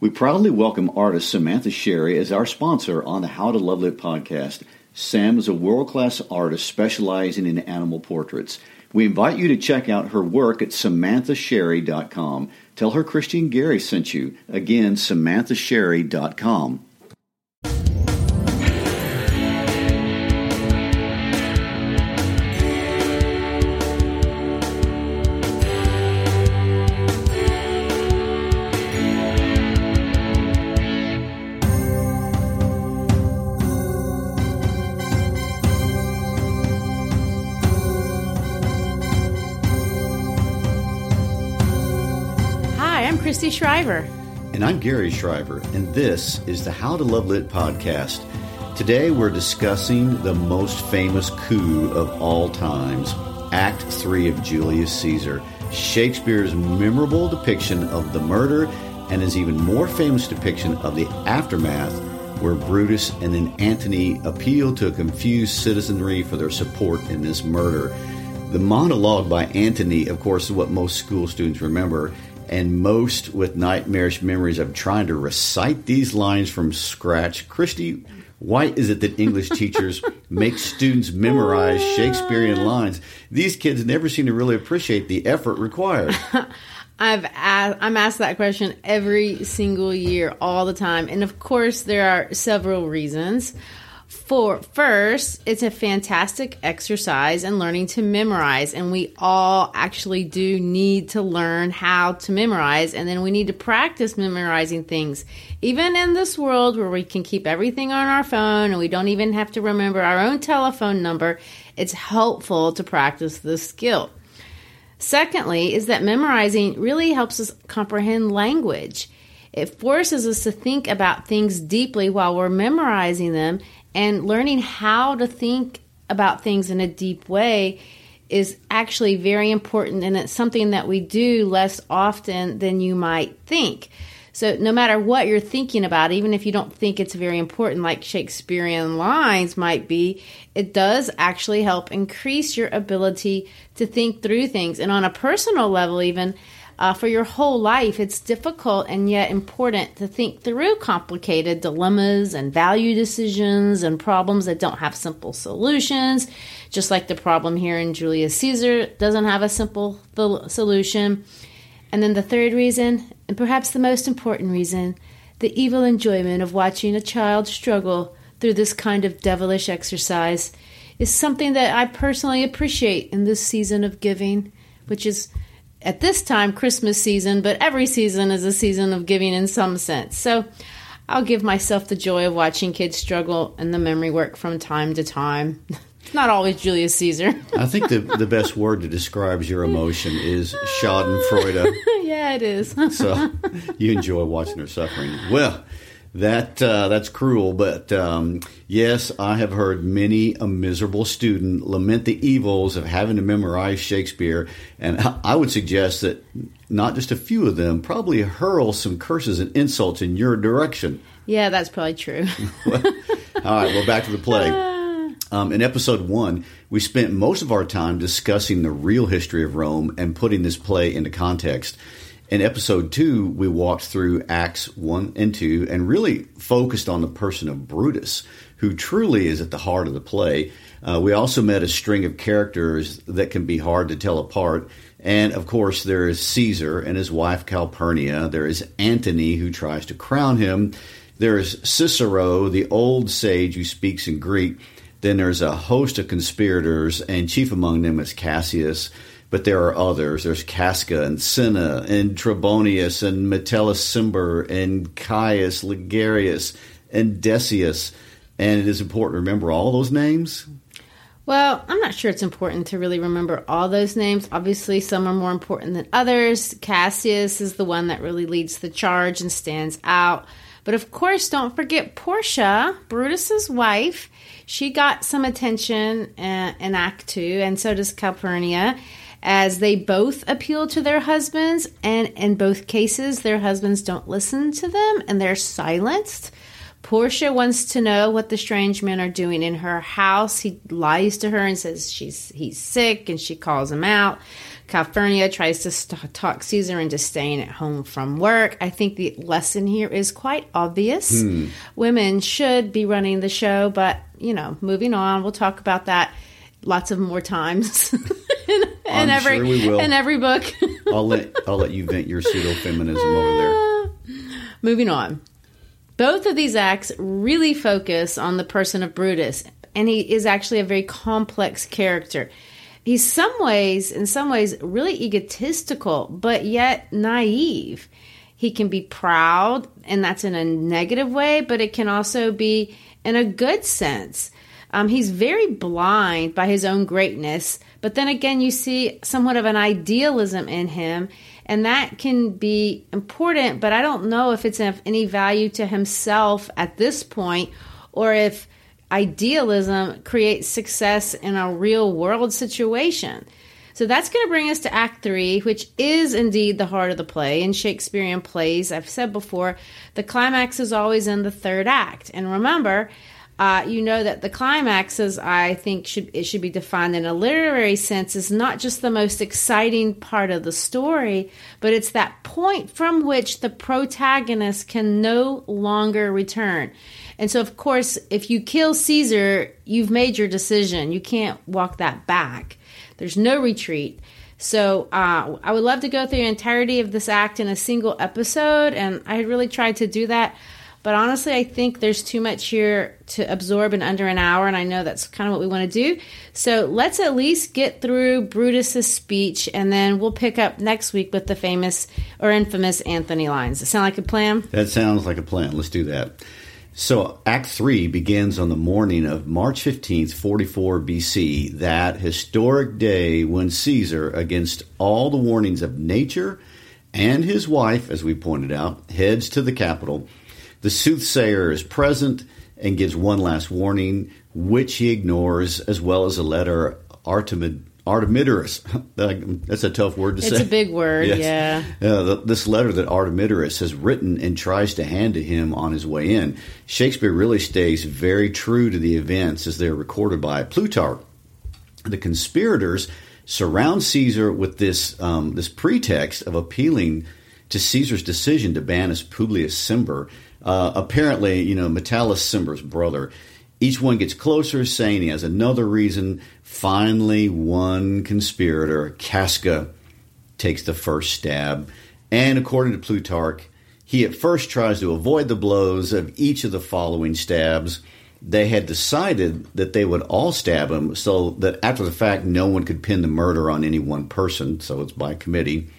We proudly welcome artist Samantha Sherry as our sponsor on the How to Love Lit podcast. Sam is a world-class artist specializing in animal portraits. We invite you to check out her work at samanthasherry.com. Tell her Christy and Gary sent you. Again, samanthasherry.com. Shriver. And I'm Gary Shriver, and this is the How to Love Lit podcast. Today we're discussing the most famous coup of all times, Act 3 of Julius Caesar, Shakespeare's memorable depiction of the murder and his even more famous depiction of the aftermath, where Brutus and then Antony appeal to a confused citizenry for their support in this murder. The monologue by Antony, of course, is what most school students remember, and most with nightmarish memories of trying to recite these lines from scratch. Christy, why is it that English teachers make students memorize Shakespearean lines? These kids never seem to really appreciate the effort required. I've asked, I'm asked that question every single year, all the time, and of course there are several reasons. For first, it's a fantastic exercise in learning to memorize, and we all actually do need to learn how to memorize, and then we need to practice memorizing things. Even in this world where we can keep everything on our phone and we don't even have to remember our own telephone number, it's helpful to practice this skill. Secondly, is that memorizing really helps us comprehend language. It forces us to think about things deeply while we're memorizing them, and learning how to think about things in a deep way is actually very important, and it's something that we do less often than you might think. So, no matter what you're thinking about, even if you don't think it's very important, like Shakespearean lines might be, it does actually help increase your ability to think through things. And on a personal level, even uh, for your whole life, it's difficult and yet important to think through complicated dilemmas and value decisions and problems that don't have simple solutions. Just like the problem here in Julius Caesar doesn't have a simple solution. And then the third reason, and perhaps the most important reason, the evil enjoyment of watching a child struggle through this kind of devilish exercise is something that I personally appreciate in this season of giving, which is at this time Christmas season, but every season is a season of giving in some sense. So I'll give myself the joy of watching kids struggle and the memory work from time to time. Not always Julius Caesar. I think the, the best word that describes your emotion is Schadenfreude. yeah, it is. so you enjoy watching her suffering. Well, that uh, that's cruel, but um, yes, I have heard many a miserable student lament the evils of having to memorize Shakespeare, and I would suggest that not just a few of them probably hurl some curses and insults in your direction. Yeah, that's probably true. All right, well, back to the play. Um, in episode one, we spent most of our time discussing the real history of Rome and putting this play into context. In episode two, we walked through Acts 1 and 2 and really focused on the person of Brutus, who truly is at the heart of the play. Uh, we also met a string of characters that can be hard to tell apart. And of course, there is Caesar and his wife Calpurnia. There is Antony, who tries to crown him. There is Cicero, the old sage who speaks in Greek. Then there's a host of conspirators, and chief among them is Cassius. But there are others. There's Casca and Cinna and Trebonius and Metellus Cimber and Caius Ligarius and Decius. And it is important to remember all those names. Well, I'm not sure it's important to really remember all those names. Obviously, some are more important than others. Cassius is the one that really leads the charge and stands out. But of course, don't forget Portia, Brutus's wife. She got some attention uh, in Act Two, and so does Calpurnia, as they both appeal to their husbands. And in both cases, their husbands don't listen to them and they're silenced. Portia wants to know what the strange men are doing in her house. He lies to her and says she's he's sick, and she calls him out. Calpurnia tries to st- talk Caesar into staying at home from work. I think the lesson here is quite obvious. Hmm. Women should be running the show, but you know, moving on. We'll talk about that lots of more times in, in every sure in every book. I'll let I'll let you vent your pseudo feminism over there. Moving on. Both of these acts really focus on the person of Brutus, and he is actually a very complex character. He's some ways, in some ways, really egotistical, but yet naive. He can be proud, and that's in a negative way, but it can also be in a good sense. Um, he's very blind by his own greatness, but then again, you see somewhat of an idealism in him, and that can be important, but I don't know if it's of any value to himself at this point or if idealism creates success in a real world situation. So that's going to bring us to Act Three, which is indeed the heart of the play. In Shakespearean plays, I've said before, the climax is always in the third act. And remember, uh, you know that the climaxes I think should it should be defined in a literary sense is not just the most exciting part of the story, but it's that point from which the protagonist can no longer return. And so, of course, if you kill Caesar, you've made your decision. You can't walk that back. There's no retreat. So uh, I would love to go through the entirety of this act in a single episode, and I really tried to do that. But honestly, I think there's too much here to absorb in under an hour, and I know that's kind of what we want to do. So let's at least get through Brutus's speech, and then we'll pick up next week with the famous or infamous Antony lines. Does sound like a plan? That sounds like a plan. Let's do that. So, Act 3 begins on the morning of March 15th, 44 BC, that historic day when Caesar, against all the warnings of nature and his wife, as we pointed out, heads to the Capitol the soothsayer is present and gives one last warning, which he ignores, as well as a letter Artemid, Artemidorus. That's a tough word to it's say. It's a big word, yes. yeah. Uh, this letter that Artemidorus has written and tries to hand to him on his way in. Shakespeare really stays very true to the events as they're recorded by Plutarch. The conspirators surround Caesar with this um, this pretext of appealing to Caesar's decision to banish Publius Cimber uh, apparently, you know, Metellus Cimber's brother. Each one gets closer, saying he has another reason. Finally, one conspirator, Casca, takes the first stab. And according to Plutarch, he at first tries to avoid the blows of each of the following stabs. They had decided that they would all stab him so that after the fact, no one could pin the murder on any one person, so it's by committee.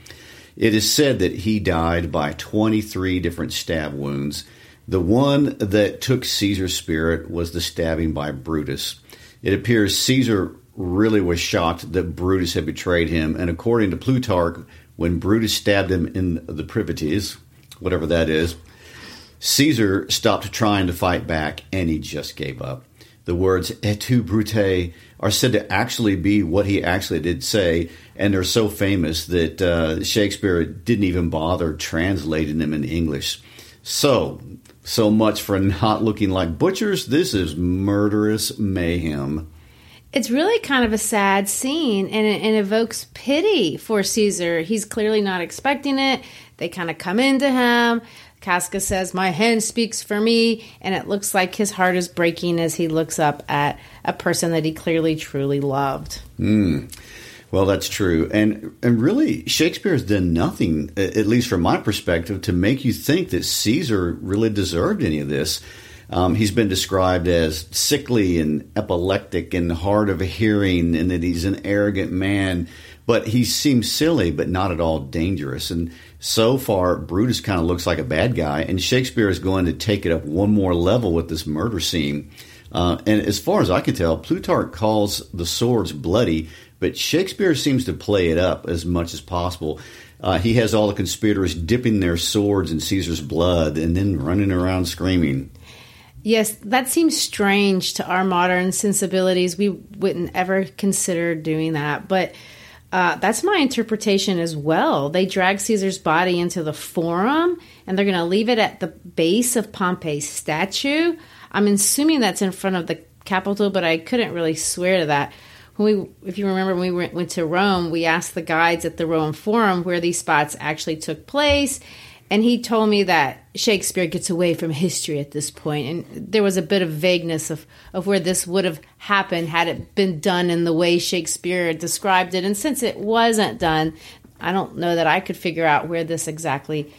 It is said that he died by 23 different stab wounds. The one that took Caesar's spirit was the stabbing by Brutus. It appears Caesar really was shocked that Brutus had betrayed him, and according to Plutarch, when Brutus stabbed him in the privities, whatever that is, Caesar stopped trying to fight back and he just gave up. The words et tu brute are said to actually be what he actually did say, and they're so famous that uh, Shakespeare didn't even bother translating them in English. So, so much for not looking like butchers. This is murderous mayhem. It's really kind of a sad scene and it, and evokes pity for Caesar. He's clearly not expecting it. They kind of come into him. Casca says, My hand speaks for me. And it looks like his heart is breaking as he looks up at a person that he clearly, truly loved. Mm. Well, that's true, and and really, Shakespeare has done nothing, at least from my perspective, to make you think that Caesar really deserved any of this. Um, he's been described as sickly and epileptic and hard of hearing, and that he's an arrogant man. But he seems silly, but not at all dangerous. And so far, Brutus kind of looks like a bad guy, and Shakespeare is going to take it up one more level with this murder scene. Uh, and as far as I can tell, Plutarch calls the swords bloody, but Shakespeare seems to play it up as much as possible. Uh, he has all the conspirators dipping their swords in Caesar's blood and then running around screaming. Yes, that seems strange to our modern sensibilities. We wouldn't ever consider doing that, but uh, that's my interpretation as well. They drag Caesar's body into the forum and they're going to leave it at the base of Pompey's statue. I'm assuming that's in front of the Capitol, but I couldn't really swear to that when we, if you remember, when we went, went to Rome, we asked the guides at the Rome Forum where these spots actually took place, and he told me that Shakespeare gets away from history at this point, and there was a bit of vagueness of, of where this would have happened had it been done in the way Shakespeare described it. And since it wasn't done, I don't know that I could figure out where this exactly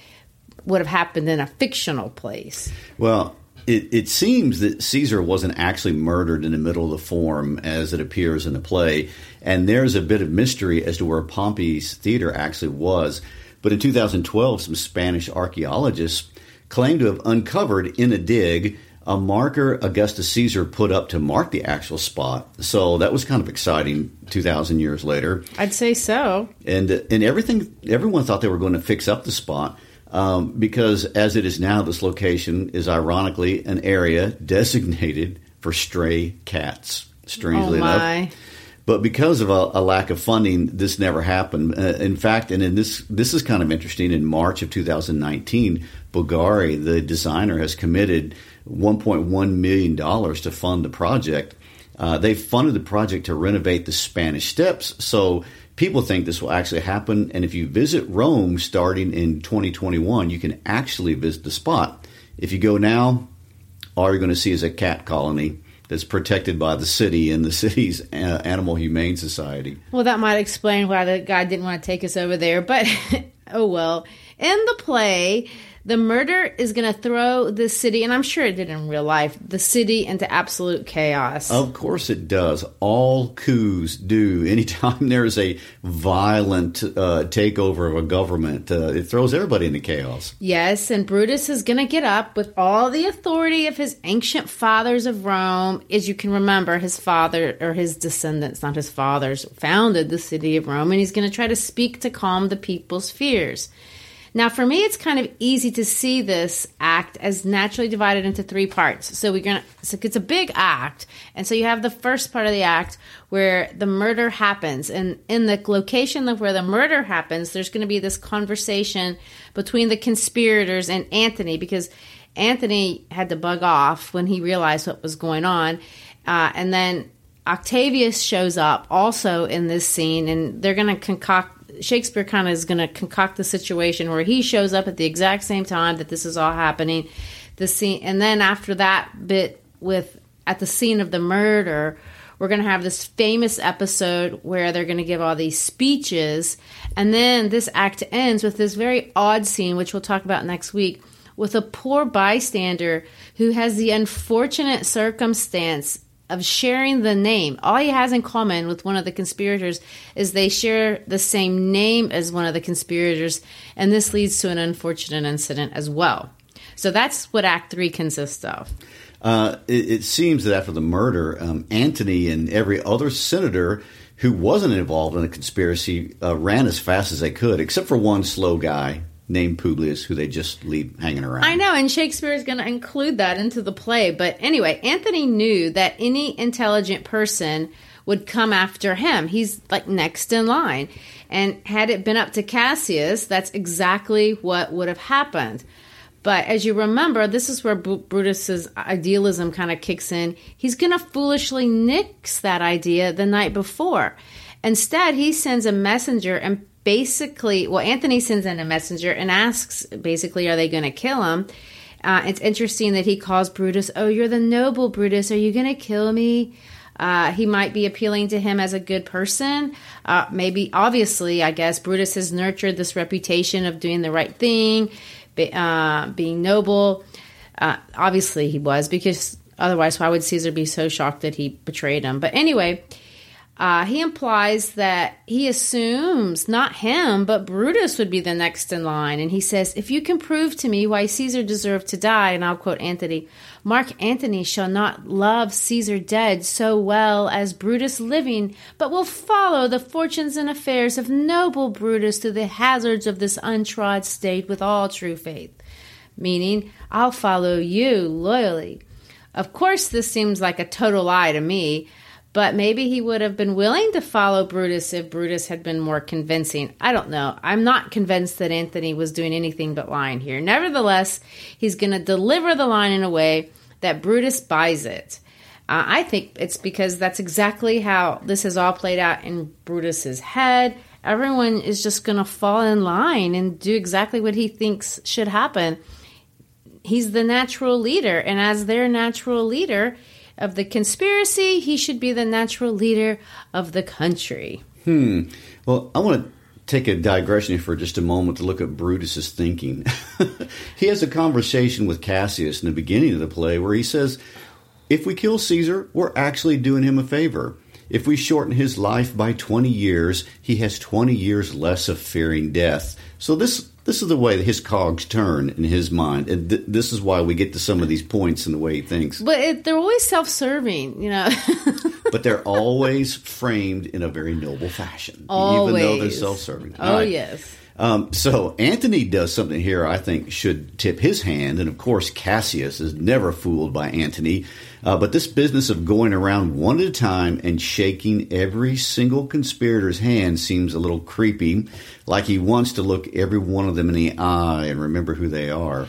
would have happened in a fictional place. Well, it, it, seems that Caesar wasn't actually murdered in the middle of the forum as it appears in the play, and there's a bit of mystery as to where Pompey's theater actually was. But in 2012, some Spanish archaeologists claimed to have uncovered in a dig a marker Augustus Caesar put up to mark the actual spot. So that was kind of exciting 2,000 years later. I'd say so. And, and everything, everyone thought they were going to fix up the spot um, because as it is now, this location is ironically an area designated for stray cats. Strangely oh enough, but because of a, a, lack of funding, this never happened. Uh, in fact, and in this this is kind of interesting. In March of 2019, Bulgari, the designer, has committed 1.1 million dollars to fund the project. Uh, they funded the project to renovate the Spanish Steps, so people think this will actually happen. And if you visit Rome starting in 2021, you can actually visit the spot. If you go now, all you're going to see is a cat colony that's protected by the city and the city's uh, Animal Humane Society. Well, that might explain why the guy didn't want to take us over there, but oh well. In the play, the murder is going to throw the city, and I'm sure it did in real life, the city into absolute chaos. Of course it does. All coups do. Anytime there's a violent uh, takeover of a government, uh, it throws everybody into chaos. Yes, and Brutus is going to get up with all the authority of his ancient fathers of Rome. As you can remember, his father, or his descendants, not his fathers, founded the city of Rome, and he's going to try to speak to calm the people's fears. Now, for me, it's kind of easy to see this act as naturally divided into three parts. So we're gonna, so it's a big act, and so you have the first part of the act where the murder happens, and in the location of where the murder happens, there's going to be this conversation between the conspirators and Antony because Antony had to bug off when he realized what was going on, uh, and then Octavius shows up also in this scene, and they're going to concoct Shakespeare kind of is going to concoct the situation where he shows up at the exact same time that this is all happening. The scene, and then after that bit with at the scene of the murder, we're going to have this famous episode where they're going to give all these speeches, and then this act ends with this very odd scene, which we'll talk about next week, with a poor bystander who has the unfortunate circumstance of sharing the name. All he has in common with one of the conspirators is they share the same name as one of the conspirators, and this leads to an unfortunate incident as well. So that's what Act Three consists of. Uh, it, it, seems that after the murder, um, Antony and every other senator who wasn't involved in a conspiracy uh, ran as fast as they could, except for one slow guy named Publius, who they just leave hanging around. I know, and Shakespeare is going to include that into the play. But anyway, Antony knew that any intelligent person would come after him. He's like next in line. And had it been up to Cassius, that's exactly what would have happened. But as you remember, this is where Brutus's idealism kind of kicks in. He's going to foolishly nix that idea the night before. Instead, he sends a messenger and basically, well, Antony sends in a messenger and asks, basically, are they going to kill him? Uh, it's interesting that he calls Brutus, Oh, you're the noble Brutus. Are you going to kill me? Uh, he might be appealing to him as a good person. Uh, maybe, obviously, I guess Brutus has nurtured this reputation of doing the right thing, be, uh, being noble. Uh, obviously, he was, because otherwise, why would Caesar be so shocked that he betrayed him? But anyway, uh, he implies that he assumes not him, but Brutus would be the next in line. And he says, If you can prove to me why Caesar deserved to die, and I'll quote Antony, Mark Antony shall not love Caesar dead so well as Brutus living, but will follow the fortunes and affairs of noble Brutus through the hazards of this untrod state with all true faith. Meaning, I'll follow you loyally. Of course, this seems like a total lie to me but maybe he would have been willing to follow Brutus if Brutus had been more convincing. I don't know. I'm not convinced that Antony was doing anything but lying here. Nevertheless, he's going to deliver the line in a way that Brutus buys it. Uh, I think it's because that's exactly how this has all played out in Brutus's head. Everyone is just going to fall in line and do exactly what he thinks should happen. He's the natural leader, and as their natural leader, of the conspiracy, he should be the natural leader of the country. Hmm. Well, I want to take a digression here for just a moment to look at Brutus's thinking. he has a conversation with Cassius in the beginning of the play where he says, If we kill Caesar, we're actually doing him a favor. If we shorten his life by 20 years, he has 20 years less of fearing death. So this this is the way that his cogs turn in his mind, and th- this is why we get to some of these points in the way he thinks. But it, they're always self-serving, you know. but they're always framed in a very noble fashion, always. even though they're self-serving. Oh right. yes. Um, so Antony does something here I think should tip his hand, and of course Cassius is never fooled by Antony. Uh, but this business of going around one at a time and shaking every single conspirator's hand seems a little creepy, like he wants to look every one of them in the eye and remember who they are.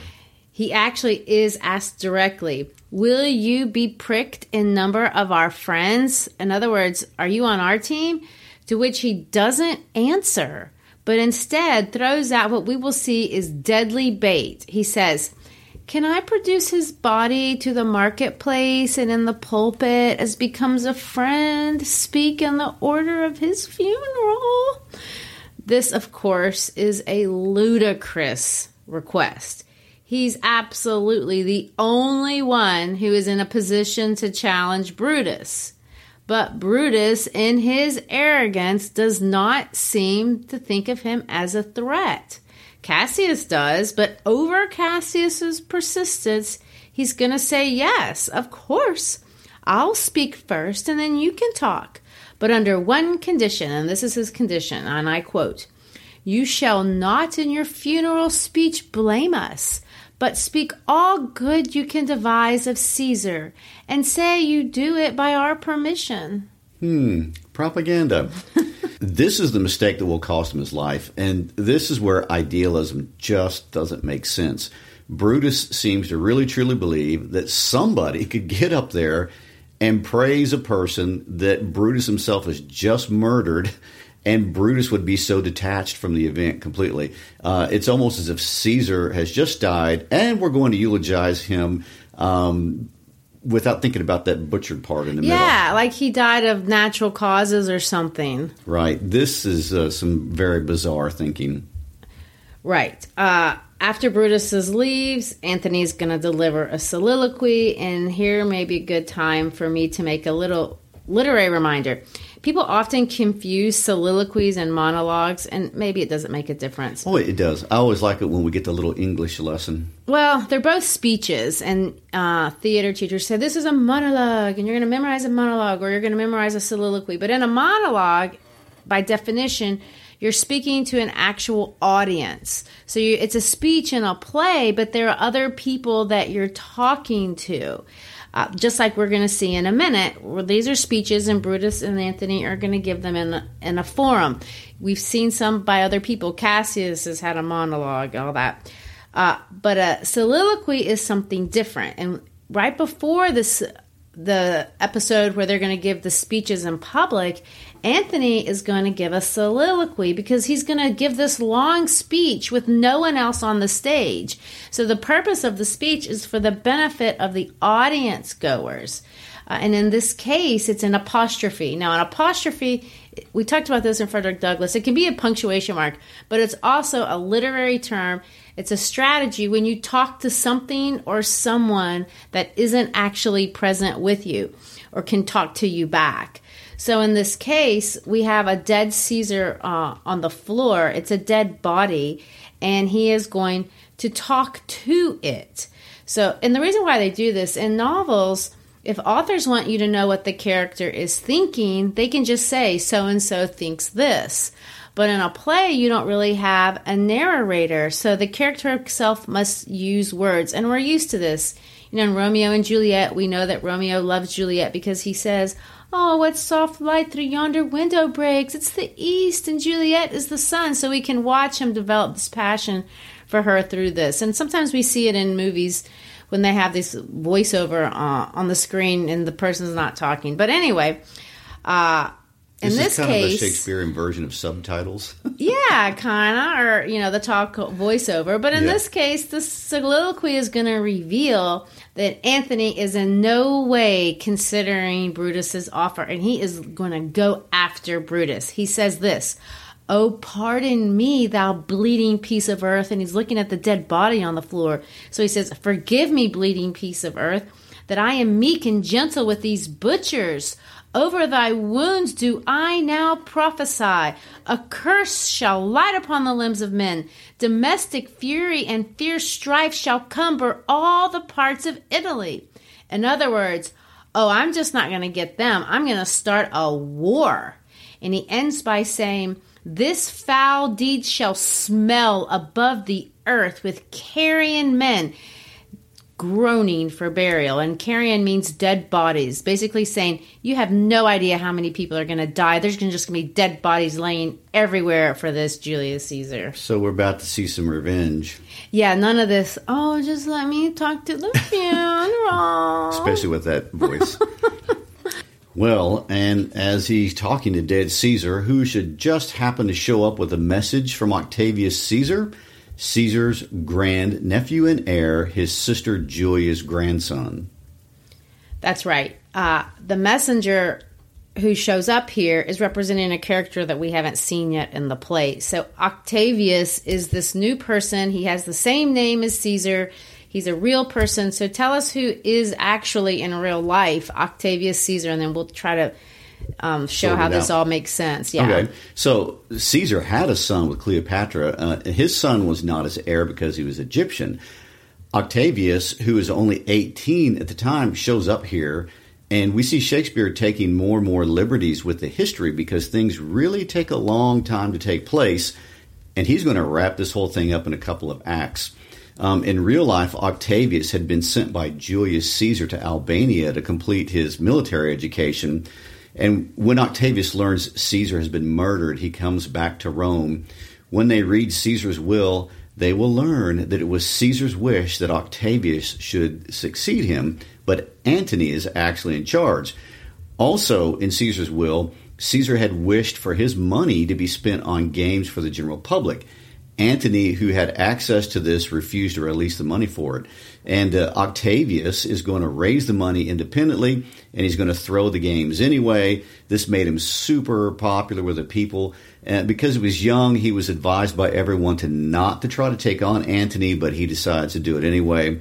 He actually is asked directly, Will you be pricked in number of our friends? In other words, are you on our team? To which he doesn't answer but instead throws out what we will see is deadly bait. He says, Can I produce his body to the marketplace and in the pulpit as becomes a friend, speak in the order of his funeral? This, of course, is a ludicrous request. He's absolutely the only one who is in a position to challenge Brutus. But Brutus, in his arrogance, does not seem to think of him as a threat. Cassius does, but over Cassius's persistence, he's going to say, Yes, of course. I'll speak first and then you can talk. But under one condition, and this is his condition, and I quote, You shall not in your funeral speech blame us, but speak all good you can devise of Caesar, and say you do it by our permission. Hmm, propaganda. this is the mistake that will cost him his life, and this is where idealism just doesn't make sense. Brutus seems to really truly believe that somebody could get up there and praise a person that Brutus himself has just murdered and Brutus would be so detached from the event completely. Uh, it's almost as if Caesar has just died, and we're going to eulogize him um, without thinking about that butchered part in the yeah, middle. Yeah, like he died of natural causes or something. Right. This is uh, some very bizarre thinking. Right. Uh, after Brutus leaves, Antony's going to deliver a soliloquy, and here may be a good time for me to make a little literary reminder. People often confuse soliloquies and monologues, and maybe it doesn't make a difference. Oh, it does. I always like it when we get the little English lesson. Well, they're both speeches, and uh, theater teachers say this is a monologue, and you're going to memorize a monologue or you're going to memorize a soliloquy. But in a monologue, by definition, you're speaking to an actual audience. So you, it's a speech in a play, but there are other people that you're talking to. Uh, just like we're going to see in a minute, where these are speeches, and Brutus and Antony are going to give them in a, in a forum. We've seen some by other people. Cassius has had a monologue, all that. Uh, but a soliloquy is something different. And right before this the episode where they're going to give the speeches in public, Antony is going to give a soliloquy because he's going to give this long speech with no one else on the stage. So the purpose of the speech is for the benefit of the audience goers. Uh, and in this case, it's an apostrophe. Now, an apostrophe, we talked about this in Frederick Douglass, it can be a punctuation mark, but it's also a literary term. It's a strategy when you talk to something or someone that isn't actually present with you or can talk to you back. So in this case, we have a dead Caesar uh, on the floor. It's a dead body, and he is going to talk to it. So, and the reason why they do this in novels, if authors want you to know what the character is thinking, they can just say, so and so thinks this. But in a play, you don't really have a narrator, so the character itself must use words. And we're used to this. You know, in Romeo and Juliet, we know that Romeo loves Juliet because he says, Oh, what soft light through yonder window breaks. It's the east, and Juliet is the sun. So we can watch him develop this passion for her through this. And sometimes we see it in movies when they have this voiceover uh, on the screen and the person's not talking. But anyway, uh, in this, this kind case, of a Shakespearean version of subtitles. yeah, kind of, or you know, the talk voiceover. But in Yeah. this case, the soliloquy is going to reveal that Antony is in no way considering Brutus's offer, and he is going to go after Brutus. He says this. Oh, pardon me, thou bleeding piece of earth. And he's looking at the dead body on the floor. So he says, Forgive me, bleeding piece of earth, that I am meek and gentle with these butchers. Over thy wounds do I now prophesy. A curse shall light upon the limbs of men. Domestic fury and fierce strife shall cumber all the parts of Italy. In other words, oh, I'm just not going to get them. I'm going to start a war. And he ends by saying, This foul deed shall smell above the earth with carrion men groaning for burial. And carrion means dead bodies, basically saying, You have no idea how many people are going to die. There's gonna just going to be dead bodies laying everywhere for this Julius Caesar. so we're about to see some revenge, Yeah, none of this, oh, just let me talk to the funeral. especially with that voice. well, and as he's talking to dead Caesar, who should just happen to show up with a message from Octavius Caesar, Caesar's grand nephew and heir, his sister Julia's grandson. That's right. Uh, the messenger who shows up here is representing a character that we haven't seen yet in the play. So Octavius is this new person. He has the same name as Caesar. He's a real person. So tell us who is actually in real life Octavius Caesar, and then we'll try to um, show how this out. all makes sense. Yeah. Okay, so Caesar had a son with Cleopatra. Uh, his son was not his heir because he was Egyptian. Octavius, who is only 18 at the time, shows up here, and we see Shakespeare taking more and more liberties with the history because things really take a long time to take place, and he's going to wrap this whole thing up in a couple of acts. Um, in real life, Octavius had been sent by Julius Caesar to Albania to complete his military education. And when Octavius learns Caesar has been murdered, he comes back to Rome. When they read Caesar's will, they will learn that it was Caesar's wish that Octavius should succeed him, but Antony is actually in charge. Also, in Caesar's will, Caesar had wished for his money to be spent on games for the general public. Antony, who had access to this, refused to release the money for it. And uh, Octavius is going to raise the money independently, and he's going to throw the games anyway. This made him super popular with the people. And because he was young, he was advised by everyone to not to try to take on Antony, but he decides to do it anyway.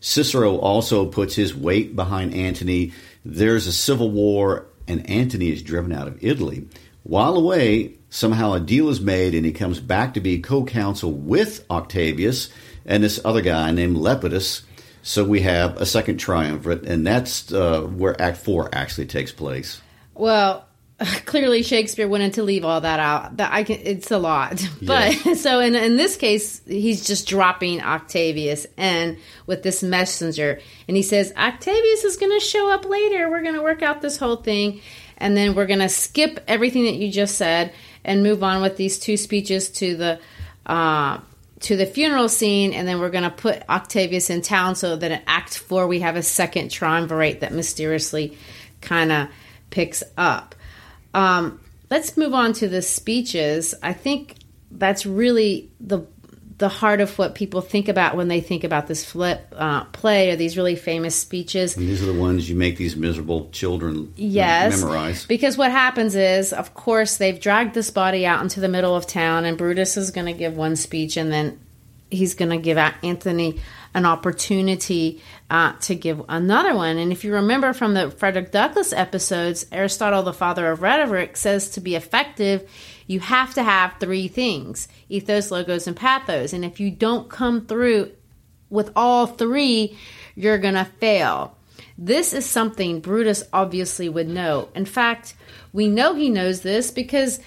Cicero also puts his weight behind Antony. There's a civil war, and Antony is driven out of Italy. While away, somehow a deal is made, and he comes back to be co counsel with Octavius and this other guy named Lepidus. So we have a second triumvirate, and that's uh, where Act Four actually takes place. Well, clearly Shakespeare wanted to leave all that out. That I can, it's a lot. But so in in this case, he's just dropping Octavius and with this messenger, and he says Octavius is going to show up later. We're going to work out this whole thing, and then we're going to skip everything that you just said and move on with these two speeches to the. Uh, to the funeral scene, and then we're going to put Octavius in town so that in Act Four we have a second triumvirate that mysteriously kind of picks up. Um, let's move on to the speeches. I think that's really the the heart of what people think about when they think about this flip uh, play are these really famous speeches. And these are the ones you make these miserable children yes, memorize. Because what happens is, of course, they've dragged this body out into the middle of town, and Brutus is going to give one speech, and then he's going to give Antony an opportunity uh, to give another one. And if you remember from the Frederick Douglass episodes, Aristotle, the father of rhetoric, says to be effective, you have to have three things ethos, logos, and pathos. And if you don't come through with all three, you're going to fail. This is something Brutus obviously would know. In fact, we know he knows this because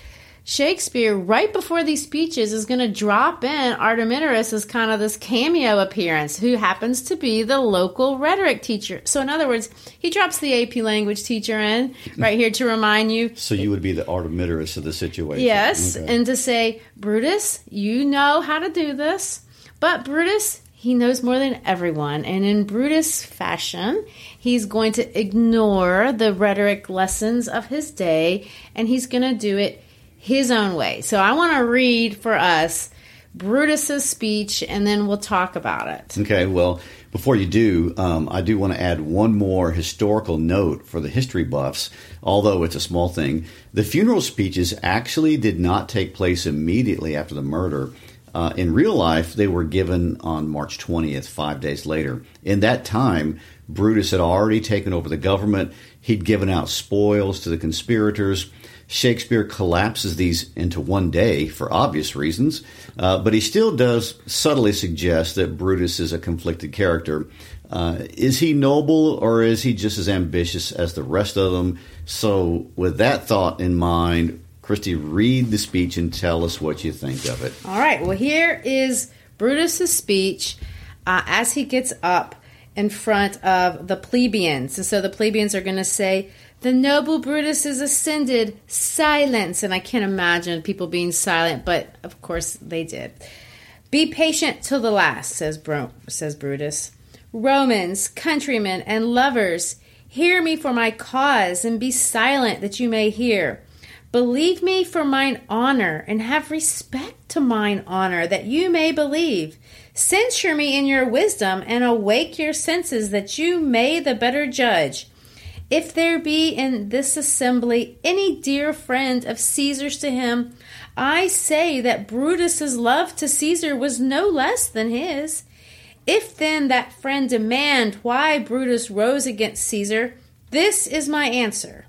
Shakespeare, right before these speeches, is going to drop in Artemidorus as kind of this cameo appearance, who happens to be the local rhetoric teacher. So, in other words, he drops the AP language teacher in right here to remind you. So, you would be the Artemidorus of the situation. Yes, okay. and to say, Brutus, you know how to do this. But Brutus, he knows more than everyone. And in Brutus fashion, he's going to ignore the rhetoric lessons of his day and he's going to do it his own way. So I want to read for us Brutus's speech, and then we'll talk about it. Okay. Well, before you do, um, I do want to add one more historical note for the history buffs, although it's a small thing. The funeral speeches actually did not take place immediately after the murder. Uh, in real life, they were given on March 20th, five days later. In that time, Brutus had already taken over the government. He'd given out spoils to the conspirators. Shakespeare collapses these into one day for obvious reasons, uh, but he still does subtly suggest that Brutus is a conflicted character. Uh, is he noble or is he just as ambitious as the rest of them? So, with that thought in mind, Christy, read the speech and tell us what you think of it. All right. Well, here is Brutus's speech uh, as he gets up in front of the plebeians. And so the plebeians are going to say, the noble Brutus is ascended. Silence. And I can't imagine people being silent, but of course they did. Be patient till the last, says, Bro- says Brutus. Romans, countrymen, and lovers, hear me for my cause, and be silent that you may hear. Believe me for mine honor, and have respect to mine honor, that you may believe. Censure me in your wisdom, and awake your senses, that you may the better judge. If there be in this assembly any dear friend of Caesar's to him, I say that Brutus's love to Caesar was no less than his. If then that friend demand why Brutus rose against Caesar, this is my answer.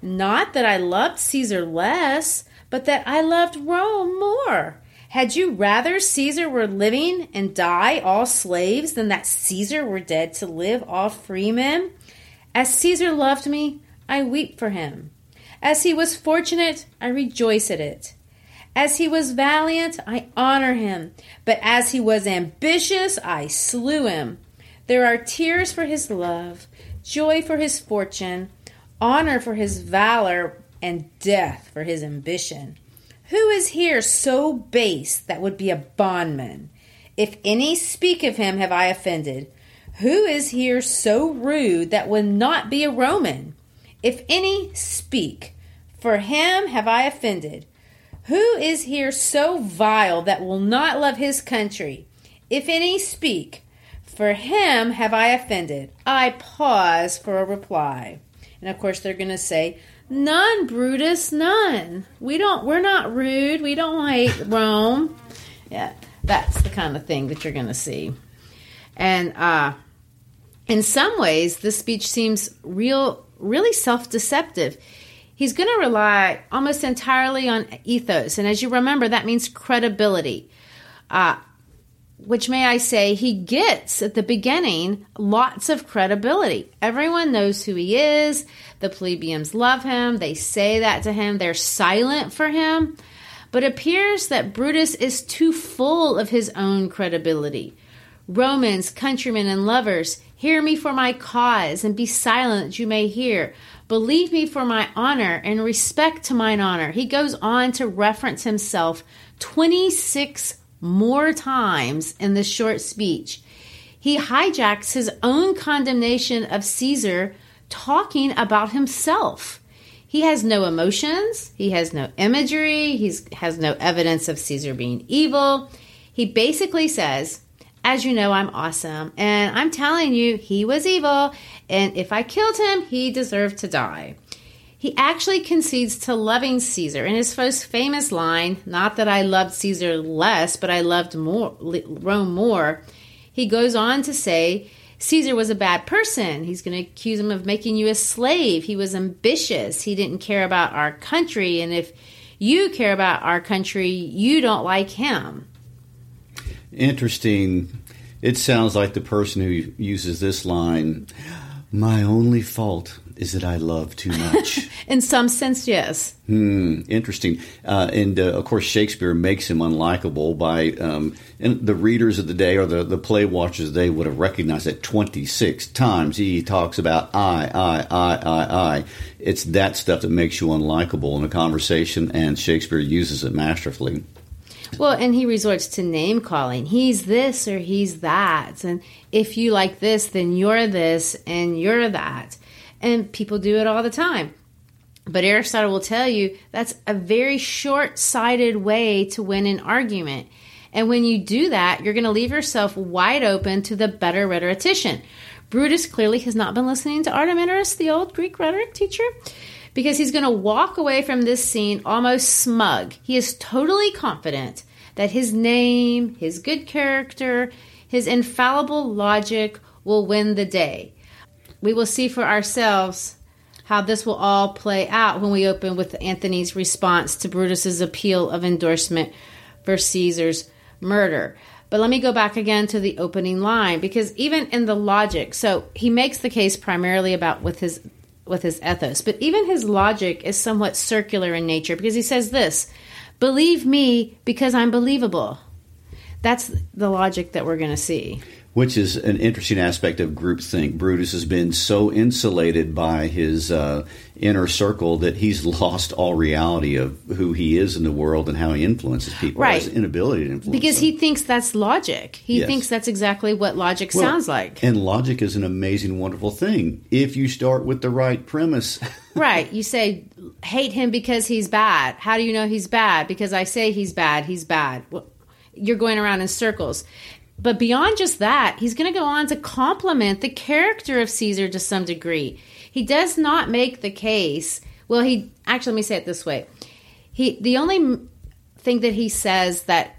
Not that I loved Caesar less, but that I loved Rome more. Had you rather Caesar were living and die all slaves than that Caesar were dead to live all free men? As Caesar loved me, I weep for him. As he was fortunate, I rejoice at it. As he was valiant, I honor him. But as he was ambitious, I slew him. There are tears for his love, joy for his fortune, honor for his valor, and death for his ambition. Who is here so base that would be a bondman? If any speak of him, have I offended. Who is here so rude that would not be a Roman? If any, speak. For him have I offended. Who is here so vile that will not love his country? If any, speak. For him have I offended. I pause for a reply. And of course, they're going to say, None, Brutus, none. We don't, we're not rude. We don't hate Rome. Yeah, that's the kind of thing that you're going to see. And uh, in some ways, this speech seems real, really self-deceptive. He's going to rely almost entirely on ethos, and as you remember, that means credibility. Uh, which may I say, he gets at the beginning lots of credibility. Everyone knows who he is. The plebeians love him. They say that to him. They're silent for him. But it appears that Brutus is too full of his own credibility. Romans, countrymen, and lovers, hear me for my cause, and be silent you may hear. Believe me for my honor, and respect to mine honor. He goes on to reference himself 26 more times in this short speech. He hijacks his own condemnation of Caesar, talking about himself. He has no emotions, he has no imagery, he has no evidence of Caesar being evil. He basically says, As you know, I'm awesome, and I'm telling you, he was evil, and if I killed him, he deserved to die. He actually concedes to loving Caesar in his most famous line, not that I loved Caesar less, but I loved more Rome more. He goes on to say Caesar was a bad person. He's going to accuse him of making you a slave. He was ambitious. He didn't care about our country and if you care about our country, you don't like him. Interesting. It sounds like the person who uses this line, my only fault is that I love too much. In some sense, yes. Hmm, interesting. Uh, and uh, of course, Shakespeare makes him unlikable by, um, and the readers of the day or the, the play watchers of the day would have recognized that 26 times he talks about I, I, I, I, I. It's that stuff that makes you unlikable in a conversation, and Shakespeare uses it masterfully. Well, and he resorts to name calling. He's this or he's that. And if you like this, then you're this and you're that and people do it all the time. But Aristotle will tell you that's a very short sighted way to win an argument. And when you do that, you're going to leave yourself wide open to the better rhetorician. Brutus clearly has not been listening to Artemidorus, the old Greek rhetoric teacher, because he's going to walk away from this scene almost smug. He is totally confident that his name, his good character, his infallible logic will win the day we will see for ourselves how this will all play out when we open with Antony's response to Brutus's appeal of endorsement for Caesar's murder. But let me go back again to the opening line because even in the logic, so he makes the case primarily about with his with his ethos, but even his logic is somewhat circular in nature because he says this, believe me because I'm believable. That's the logic that we're going to see which is an interesting aspect of groupthink. Brutus has been so insulated by his uh, inner circle that he's lost all reality of who he is in the world and how he influences people. Right. His inability to influence Because them. he thinks that's logic. He yes. thinks that's exactly what logic well, sounds like. And logic is an amazing, wonderful thing if you start with the right premise. right. You say, hate him because he's bad. How do you know he's bad? Because I say he's bad, he's bad. Well, you're going around in circles. But beyond just that, he's going to go on to compliment the character of Caesar to some degree. He does not make the case. Well, he actually let me say it this way. He the only thing that he says that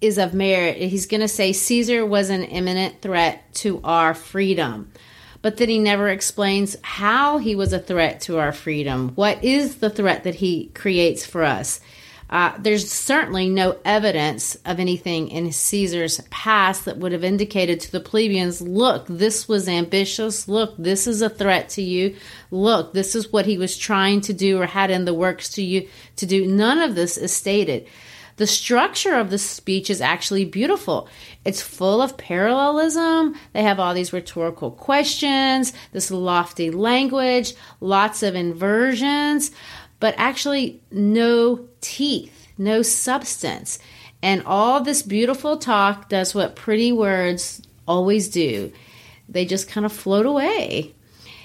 is of merit, he's going to say Caesar was an imminent threat to our freedom. But then he never explains how he was a threat to our freedom. What is the threat that he creates for us? Uh, there's certainly no evidence of anything in Caesar's past that would have indicated to the plebeians look, this was ambitious. Look, this is a threat to you. Look, this is what he was trying to do or had in the works to you to do. None of this is stated. The structure of the speech is actually beautiful. It's full of parallelism. They have all these rhetorical questions, this lofty language, lots of inversions but actually no teeth, no substance. And all this beautiful talk does what pretty words always do they just kind of float away.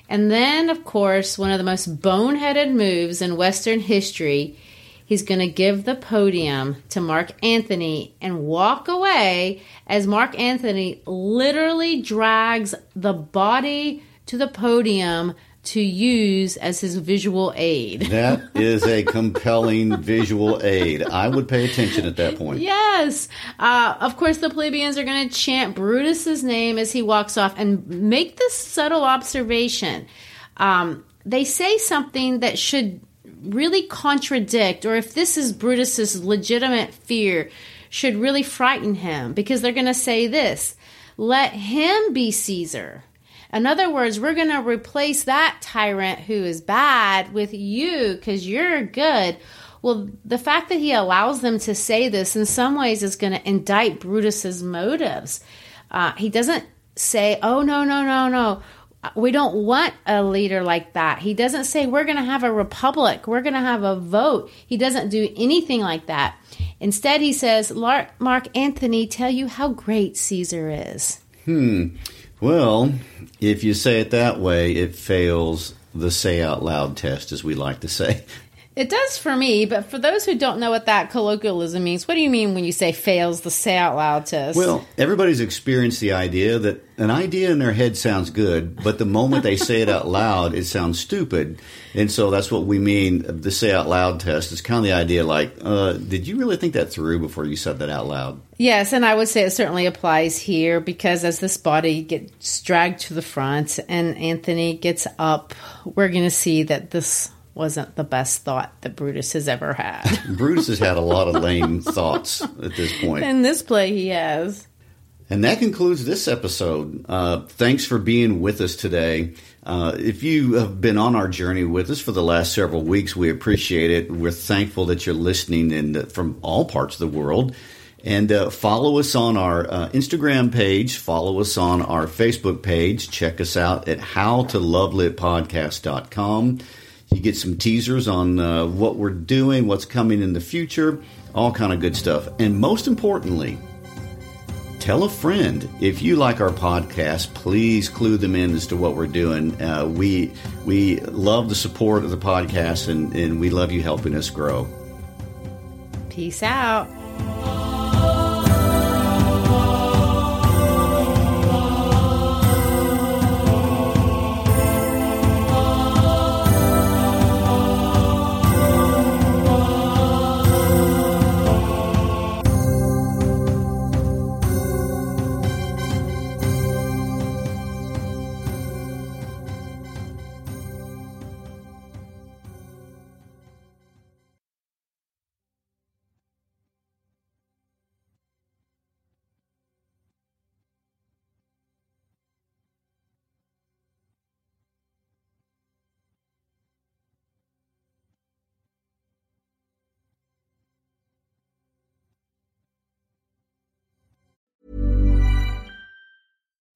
And then, of course, one of the most boneheaded moves in Western history, he's going to give the podium to Mark Antony and walk away as Mark Antony literally drags the body to the podium to use as his visual aid. that is a compelling visual aid. I would pay attention at that point. Yes. Uh, of course, the plebeians are going to chant Brutus's name as he walks off and make this subtle observation. Um, they say something that should really contradict, or if this is Brutus's legitimate fear, should really frighten him because they're going to say this let him be Caesar. In other words, we're going to replace that tyrant who is bad with you because you're good. Well, the fact that he allows them to say this in some ways is going to indict Brutus's motives. Uh, he doesn't say, "Oh no, no, no, no." We don't want a leader like that. He doesn't say we're going to have a republic, we're going to have a vote. He doesn't do anything like that. Instead, he says, Mark Antony, tell you how great Caesar is. Hmm. Well, if you say it that way, it fails the say out loud test, as we like to say. It does for me, but for those who don't know what that colloquialism means, what do you mean when you say fails the say out loud test? Well, everybody's experienced the idea that an idea in their head sounds good, but the moment they say it out loud, it sounds stupid. And so that's what we mean. The say out loud test is kind of the idea like, uh, did you really think that through before you said that out loud? Yes, and I would say it certainly applies here because as this body gets dragged to the front and Antony gets up, we're going to see that this wasn't the best thought that Brutus has ever had. Brutus has had a lot of lame thoughts at this point. In this play, he has. And that concludes this episode. Uh, thanks for being with us today. Uh, if you have been on our journey with us for the last several weeks, we appreciate it. We're thankful that you're listening and from all parts of the world. And uh, follow us on our uh, Instagram page. Follow us on our Facebook page. Check us out at howtolovelitpodcast.com. You get some teasers on uh, what we're doing, what's coming in the future, all kind of good stuff. And most importantly, tell a friend if you like our podcast. Please clue them in as to what we're doing. Uh, we we love the support of the podcast, and, and we love you helping us grow. Peace out.